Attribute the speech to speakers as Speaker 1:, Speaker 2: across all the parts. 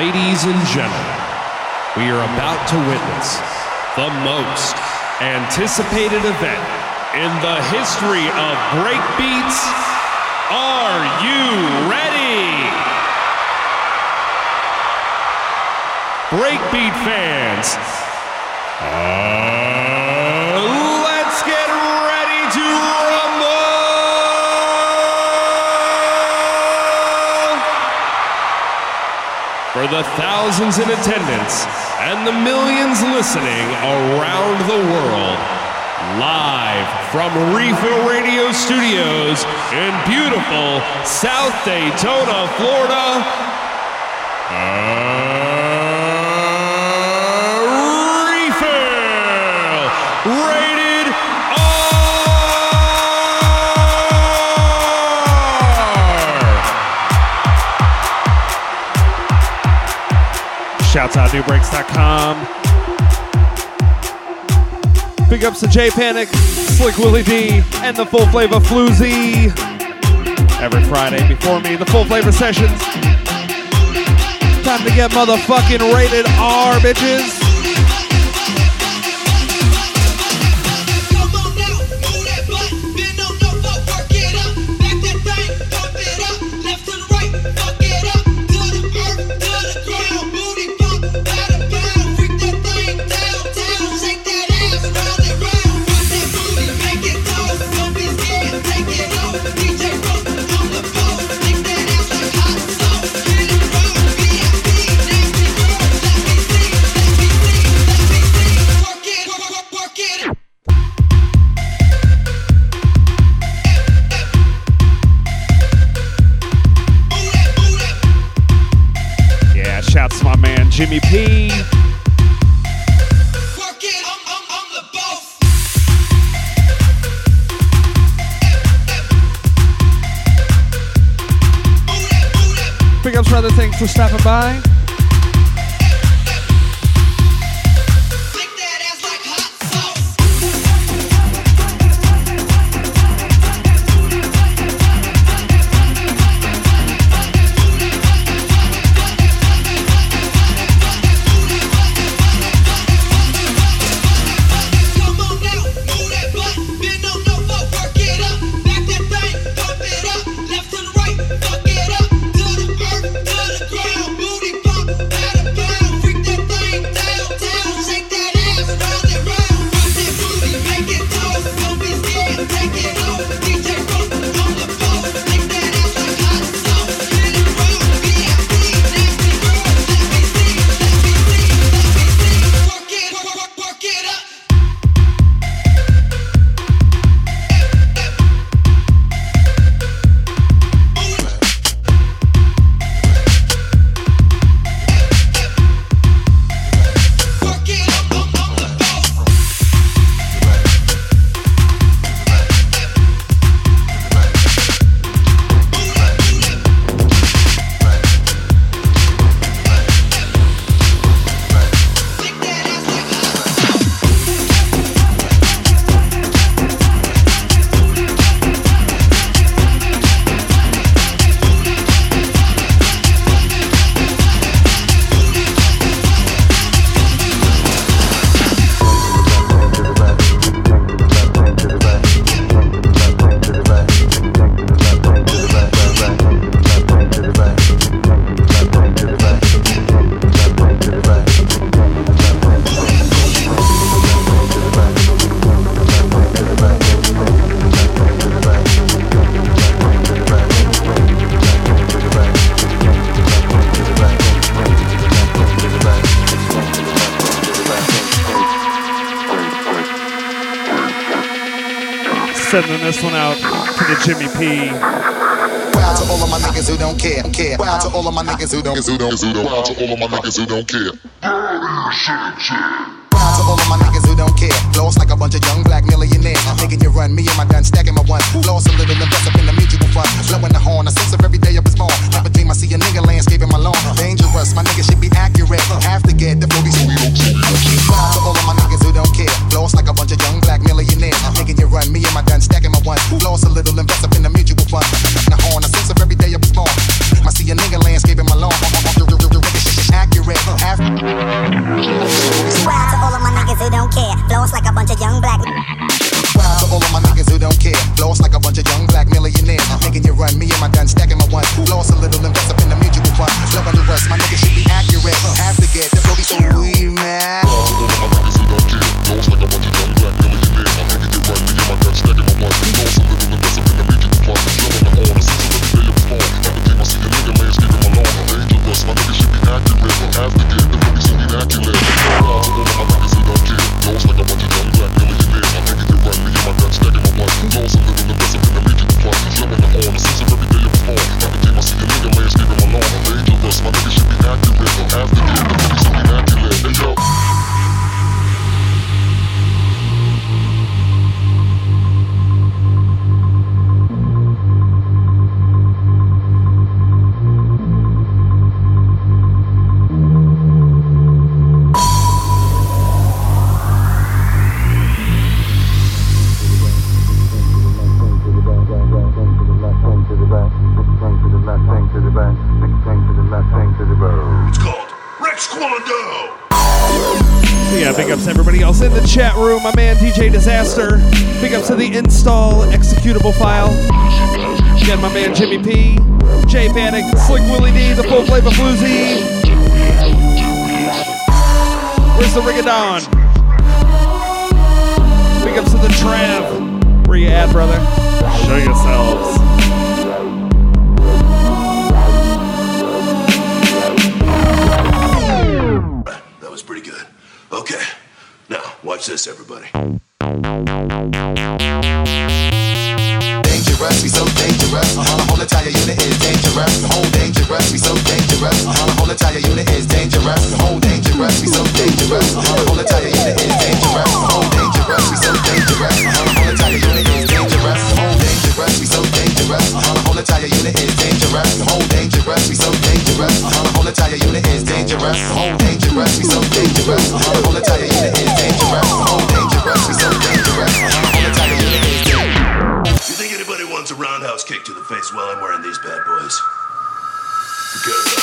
Speaker 1: Ladies and gentlemen, we are about to witness the most anticipated event in the history of breakbeats. Are you ready? Breakbeat fans, the thousands in attendance, and the millions listening around the world. Live from Refill Radio Studios in beautiful South Daytona, Florida,
Speaker 2: Shouts out Nubreaks.com. Big ups to J Panic, Slick Willie D, and the Full Flavor Floozy. Every Friday before me, the Full Flavor Sessions. Time to get motherfucking rated R, bitches. Jimmy P. Big ups, rather, thanks for stopping by. this one out to the Jimmy P.
Speaker 3: Wow to all of my niggas who don't care, care. Wow to all of my niggas who don't,
Speaker 4: who don't, who don't. Wow to all of my niggas who don't care.
Speaker 1: Slick the full flavor floozy. Where's the Ring of Big ups to the Trav. Where you at, brother? Show yourselves.
Speaker 5: That was pretty good. Okay, now watch this, everybody.
Speaker 4: dangerous, we so dangerous. Uh-huh. The whole entire unit is dangerous. The whole dangerous, we so dangerous. Uh-huh. The whole entire unit is dangerous. The whole dangerous, we so dangerous. Uh-huh. The whole entire unit is dangerous. The whole dangerous, we so dangerous. Uh-huh. The whole entire unit is dangerous. The whole dangerous, we so dangerous. The whole entire unit is dangerous. The whole dangerous, we so dangerous. The whole entire unit is dangerous. The whole dangerous, we so dangerous. The whole entire unit is dangerous. The whole dangerous, we so dangerous.
Speaker 5: You think anybody wants a roundhouse kick to the face while I'm wearing these bad boys? Forget.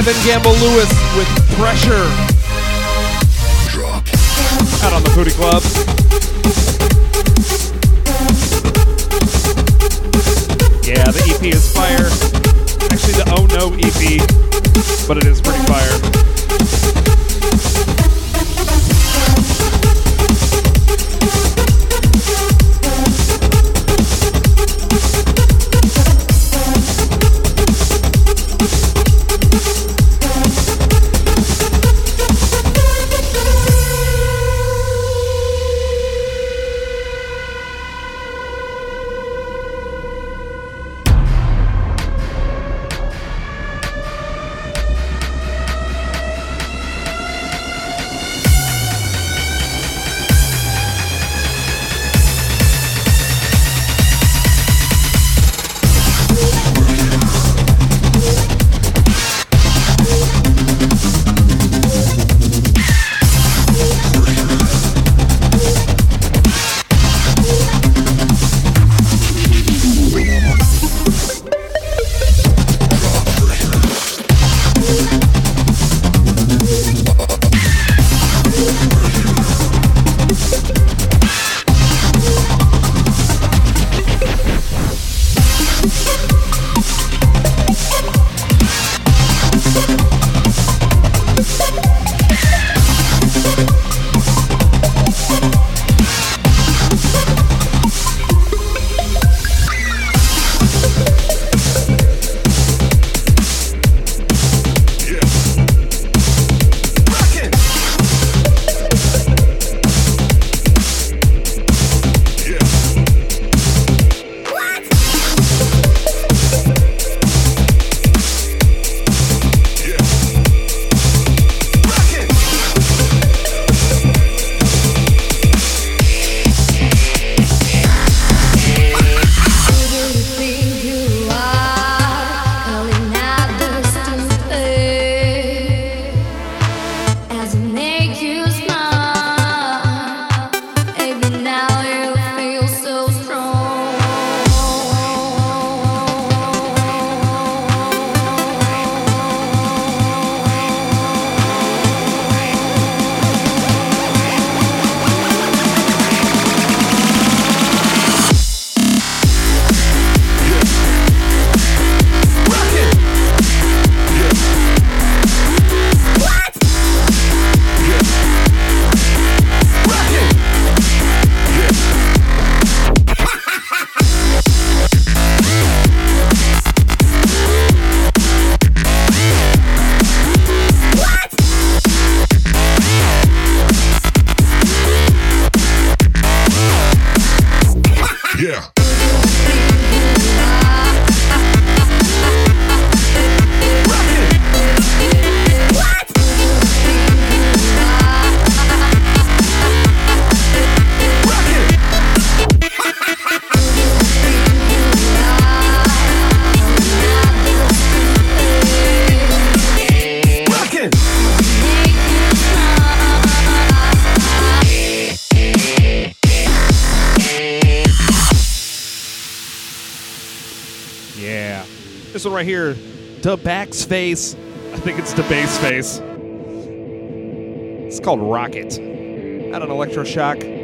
Speaker 1: Evan Gamble Lewis with pressure. Out on the Booty Club. Yeah, the EP is fire. Actually, the Oh No EP, but it is pretty fire. right here the back's face. I think it's the base face. It's called Rocket.
Speaker 6: I don't
Speaker 1: Electroshock.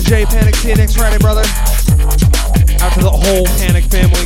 Speaker 1: J Panic. See you next Friday, brother. Out to the whole Panic family.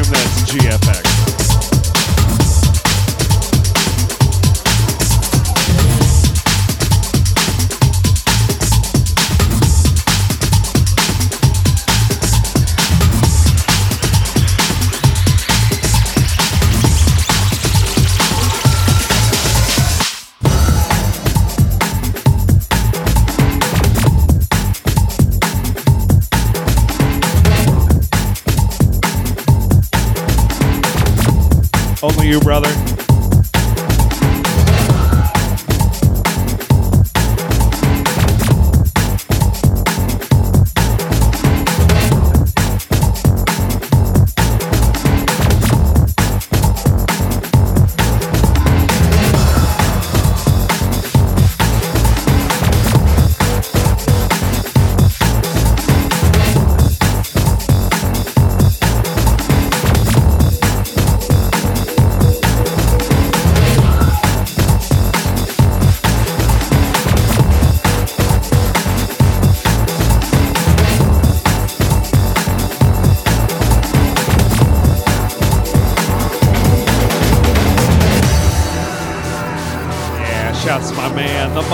Speaker 1: Assume that's GFX.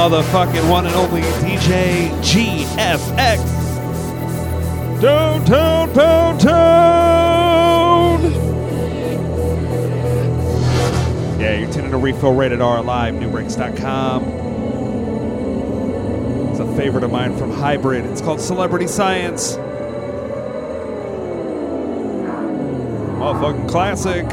Speaker 1: Motherfucking one and only DJ GFX. Downtown, downtown. Yeah, you're tuning to Refill Rated R live, Nubreaks.com. It's a favorite of mine from Hybrid. It's called Celebrity Science. Motherfucking classic.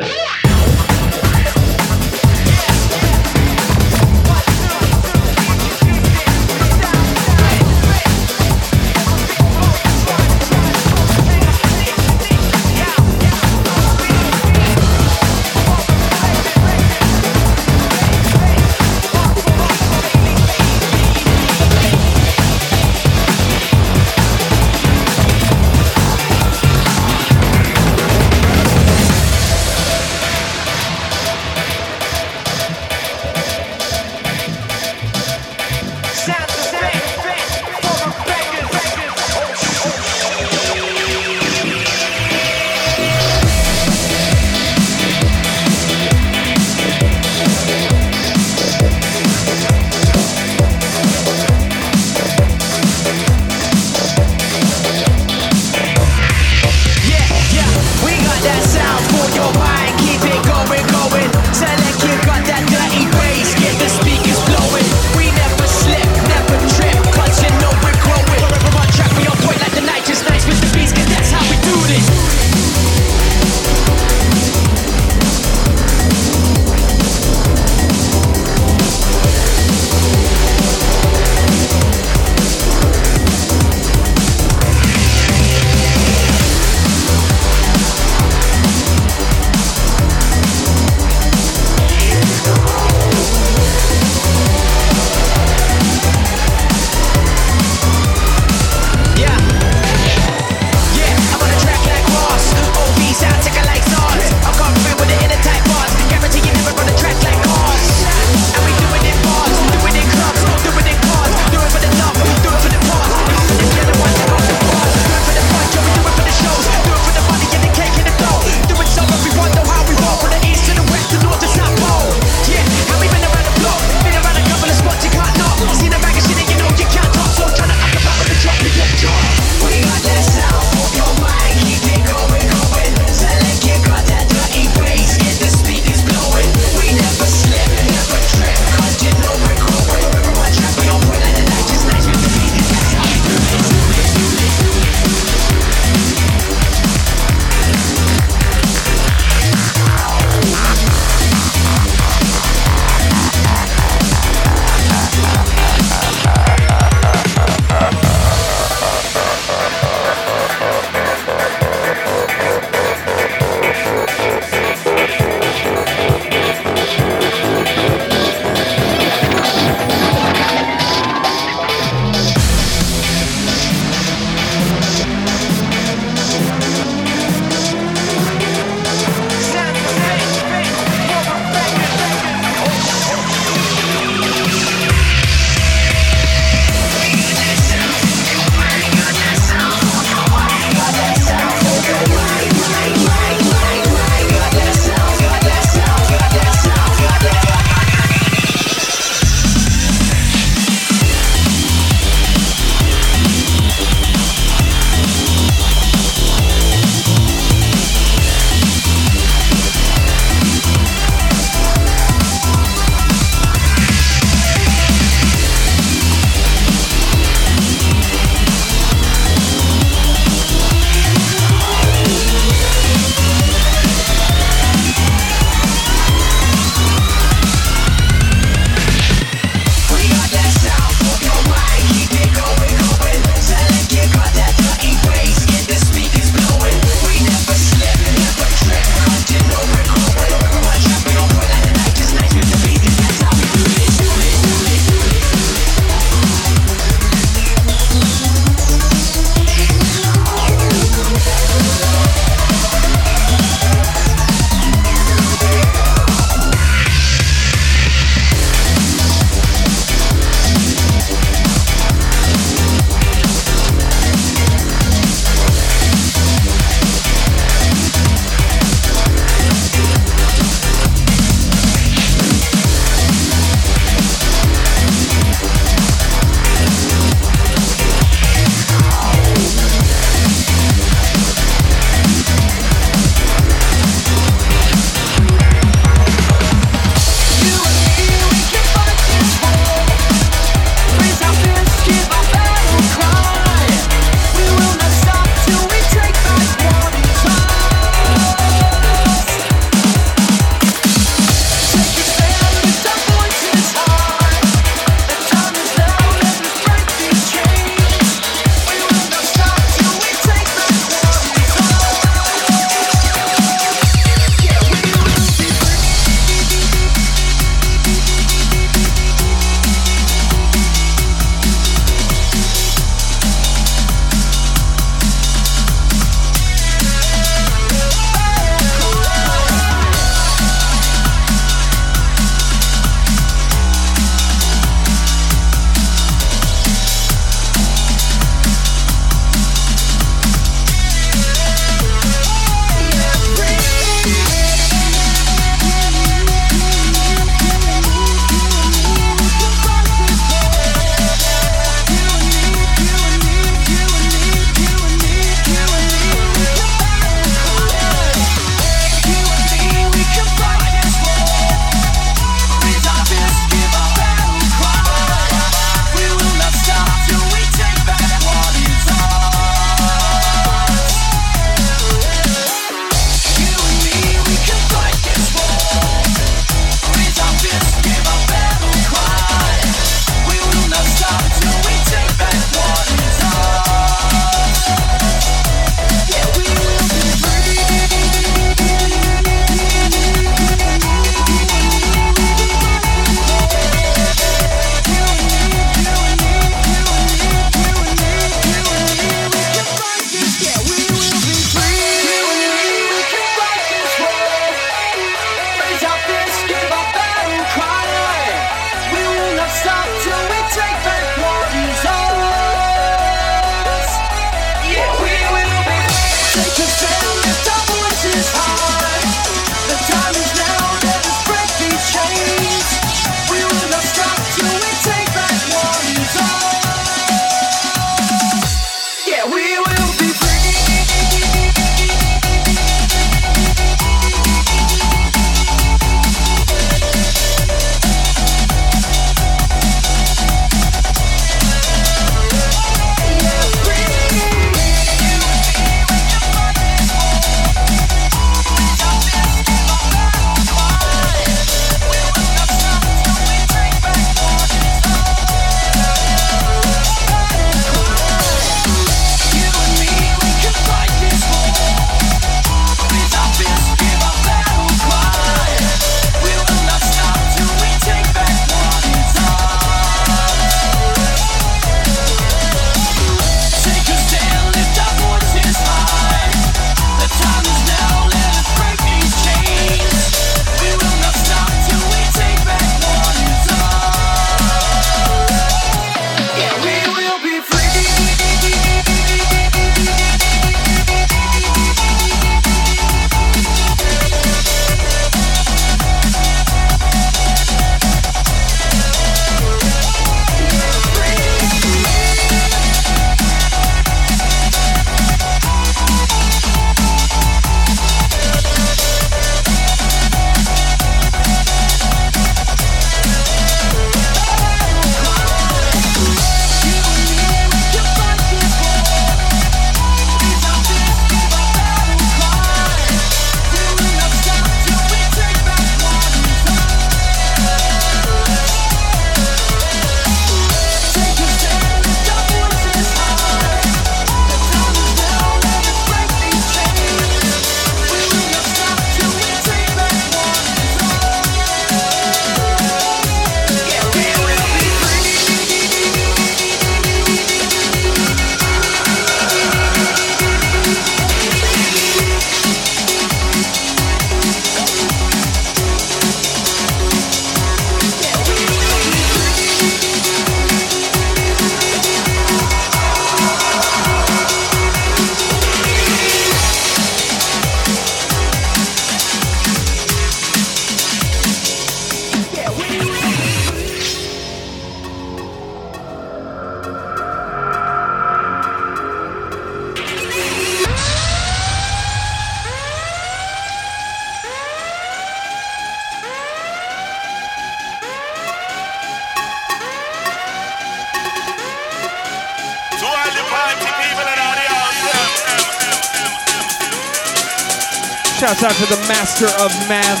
Speaker 1: Out to the master of math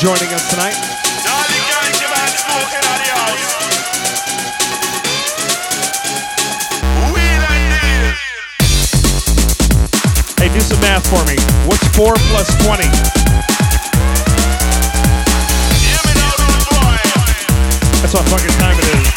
Speaker 1: joining us tonight. Hey, do some math for me. What's 4 plus 20? That's what fucking time it is.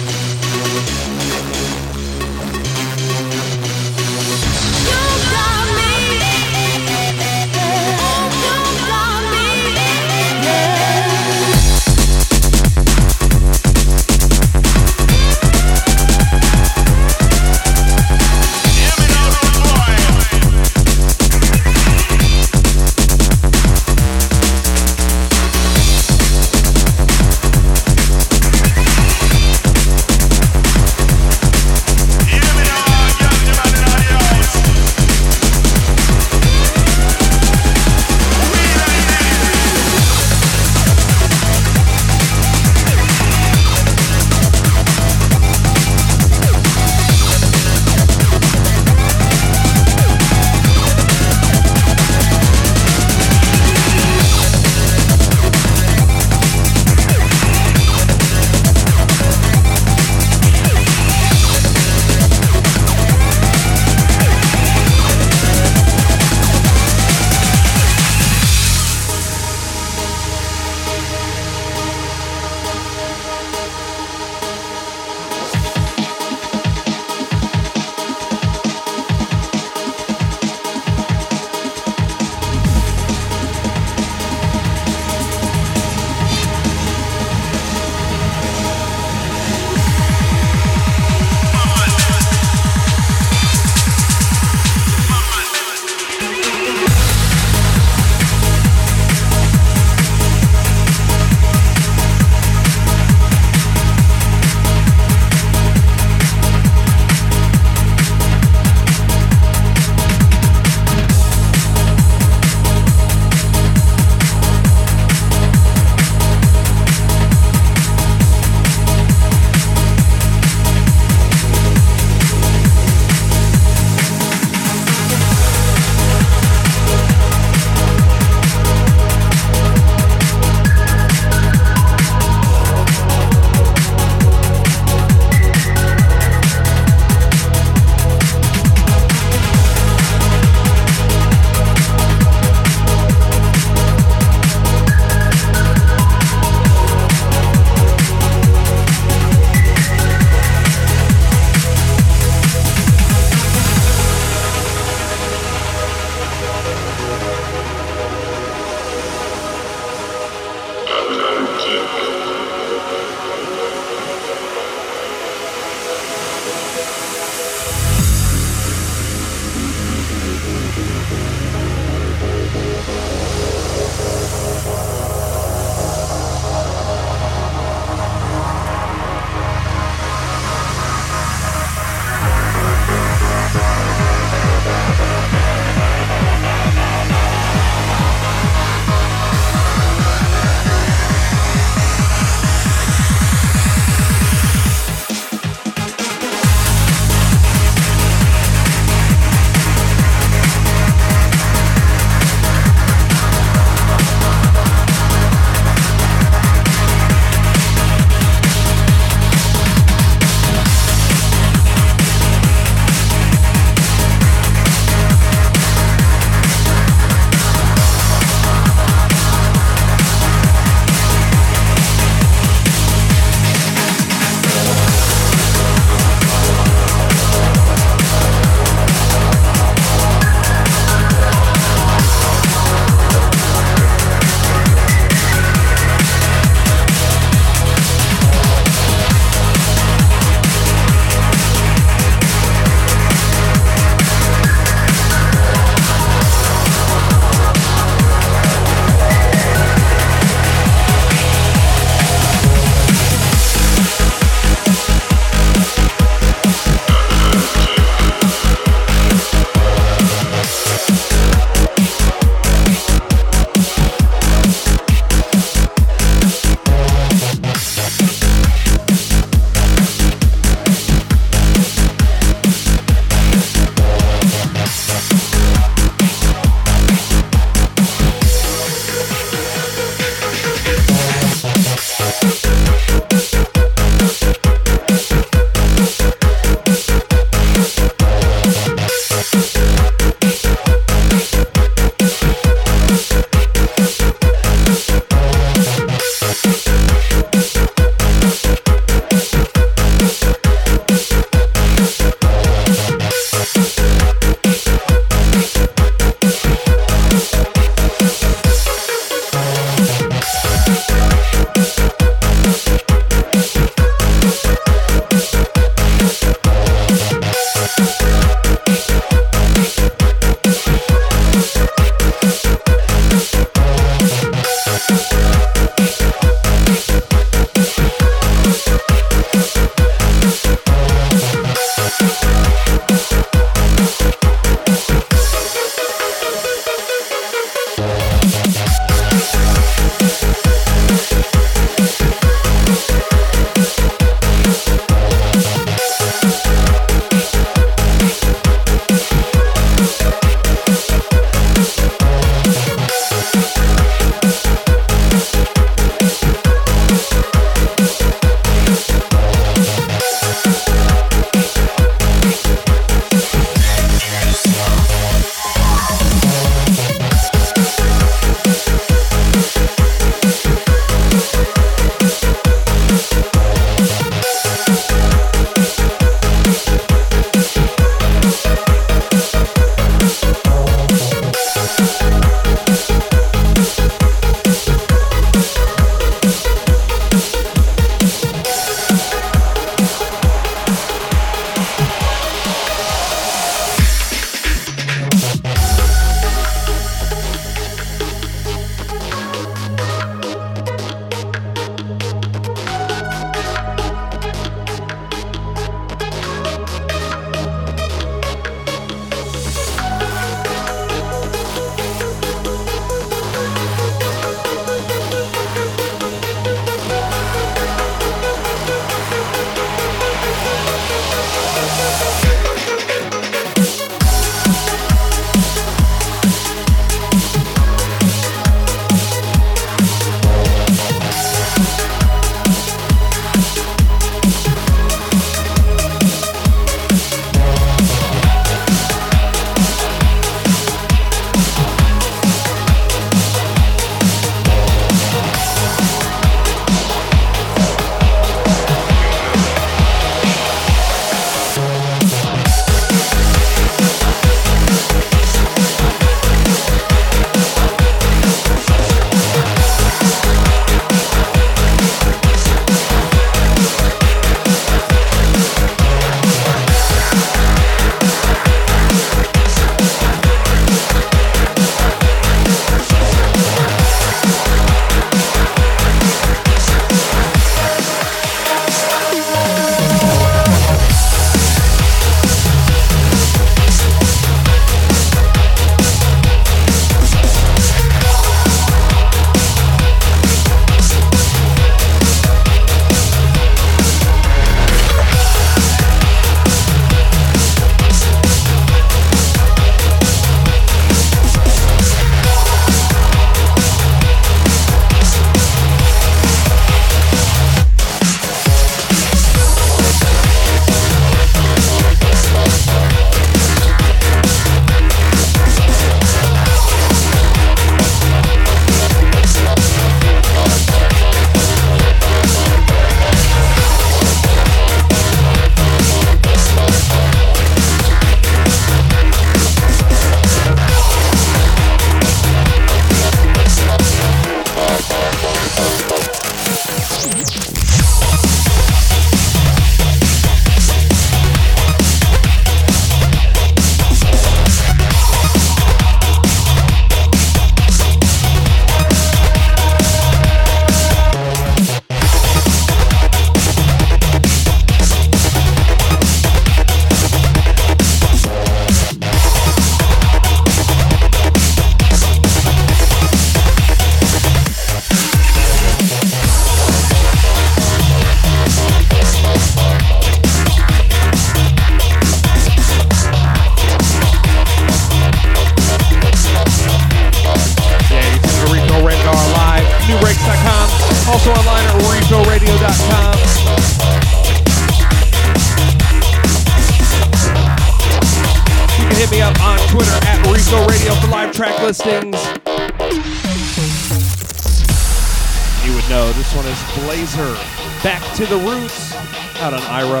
Speaker 1: One. Back to the Roots out on Ira.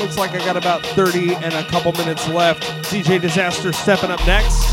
Speaker 1: Looks like I got about 30 and a couple minutes left. DJ Disaster stepping up next.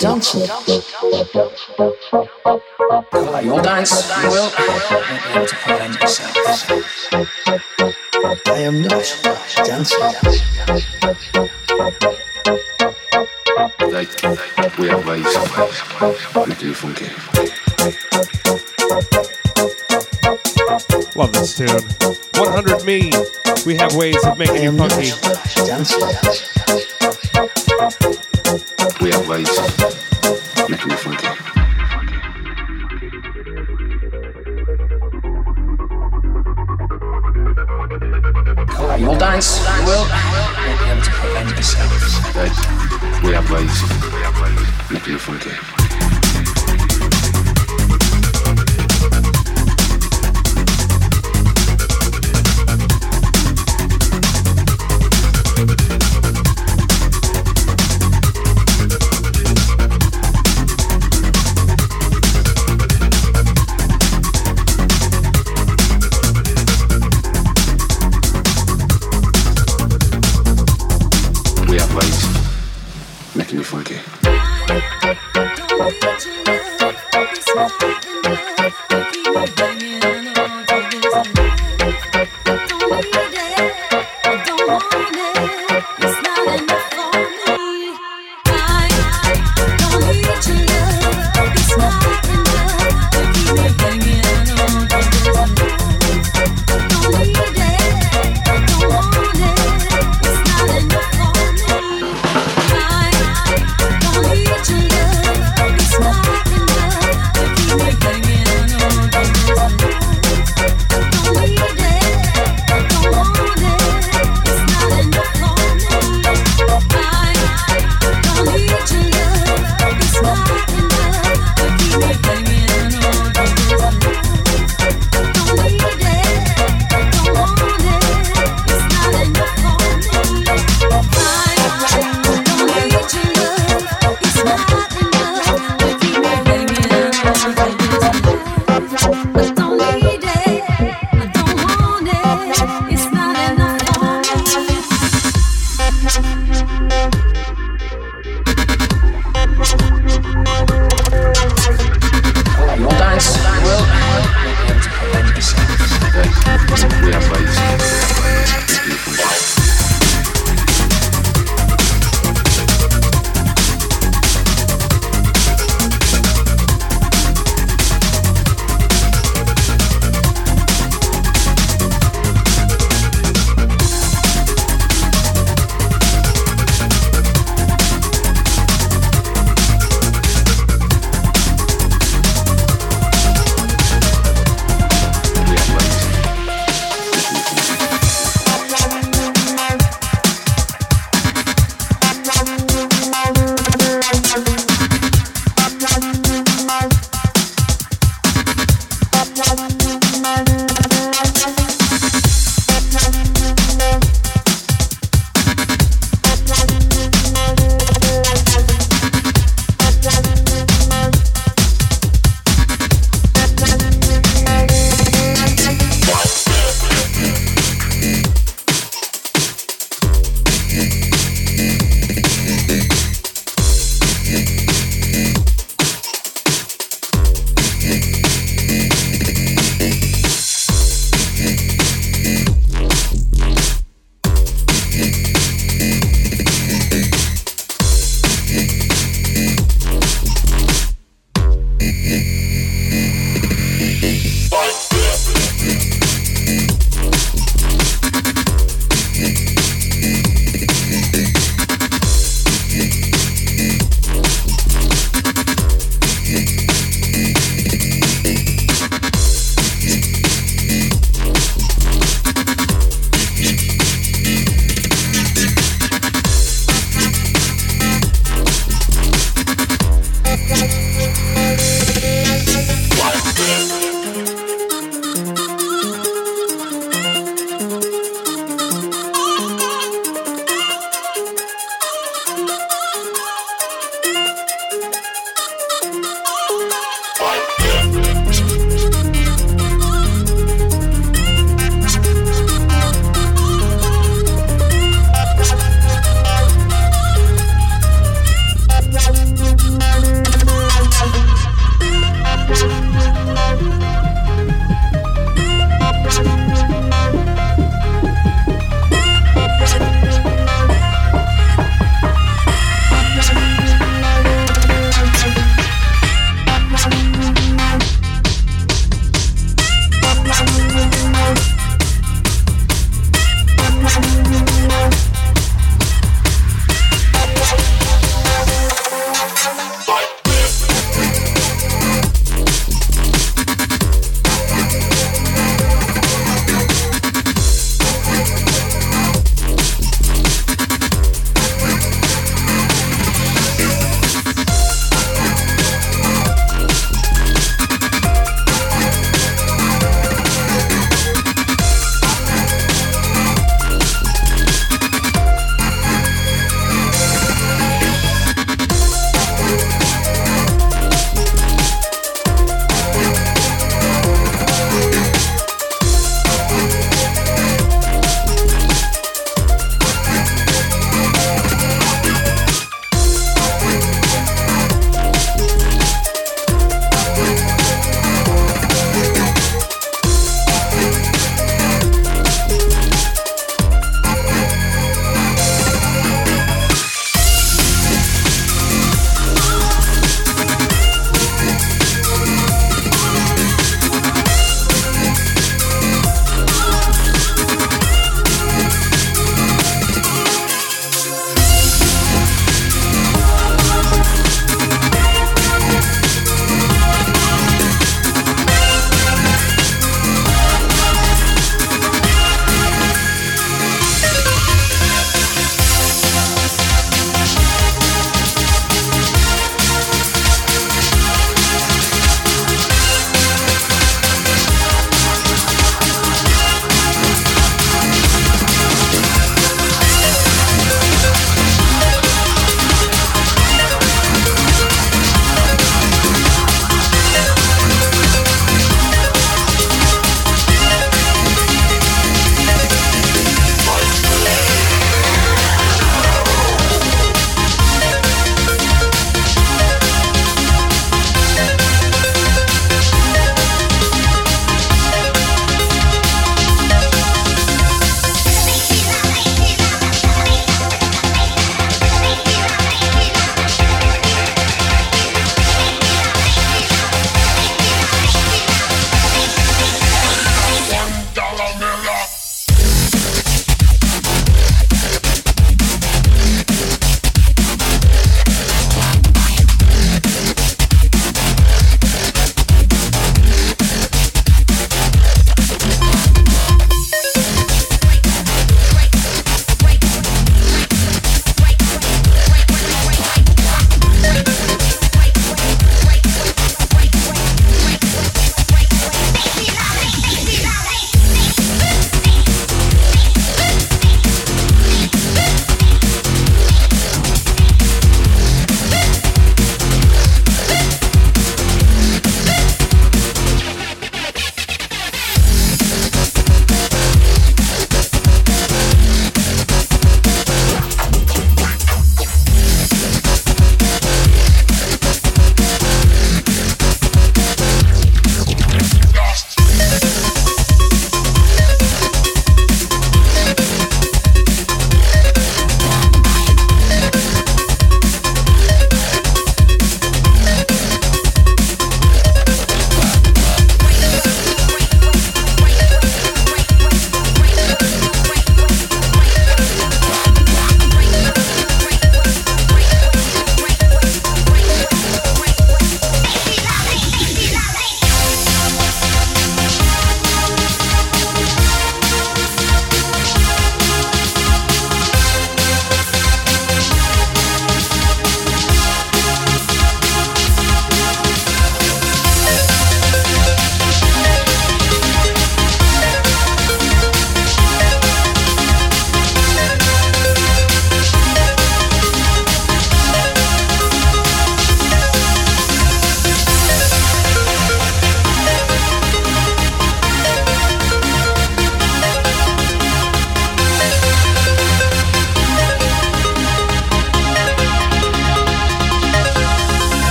Speaker 7: dansen. Colour your
Speaker 8: dance, you will, won't be able yourself.
Speaker 9: I am not dancing.
Speaker 10: Like we are ways, we do funky.
Speaker 1: Love this tune. 100 me. We have ways of making you funky.
Speaker 9: Dancing.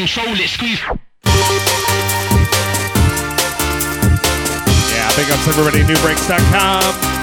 Speaker 11: Control it, squeeze.
Speaker 1: Yeah, big ups everybody,
Speaker 9: Nubreaks.com.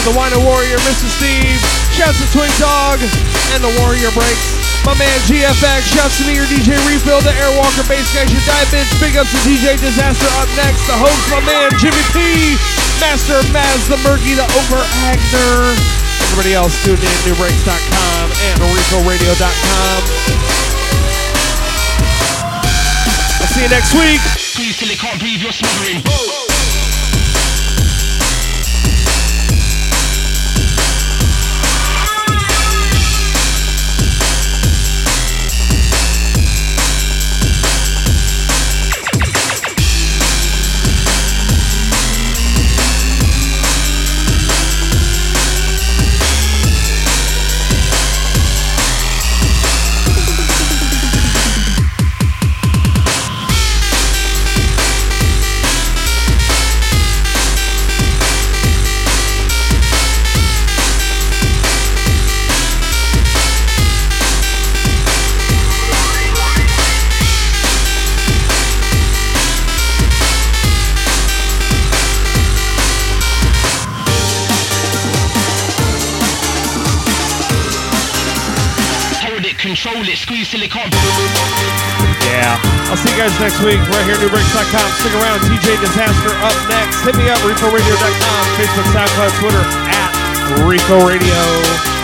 Speaker 9: to
Speaker 1: the Wine Warrior, Mr. Steve. Shouts to Twin Dog and the Warrior Breaks. My man GFX. Shouts to me, your DJ Refill, the Airwalker Bass Station Diamonds. Big ups to DJ Disaster up next. The host, my man Jimmy P. Master Maz, the Murky, the Over Agner. Everybody else tuned in, Nubreaks.com and RicoRadio.com. I'll see you next week.
Speaker 11: Squeeze till it can't breathe, you're smothering.
Speaker 1: Next week right here Nubreaks.com. Stick around. DJ Disaster up next. Hit me up, RicoRadio.com, Facebook, SoundCloud, Twitter at Rico Radio.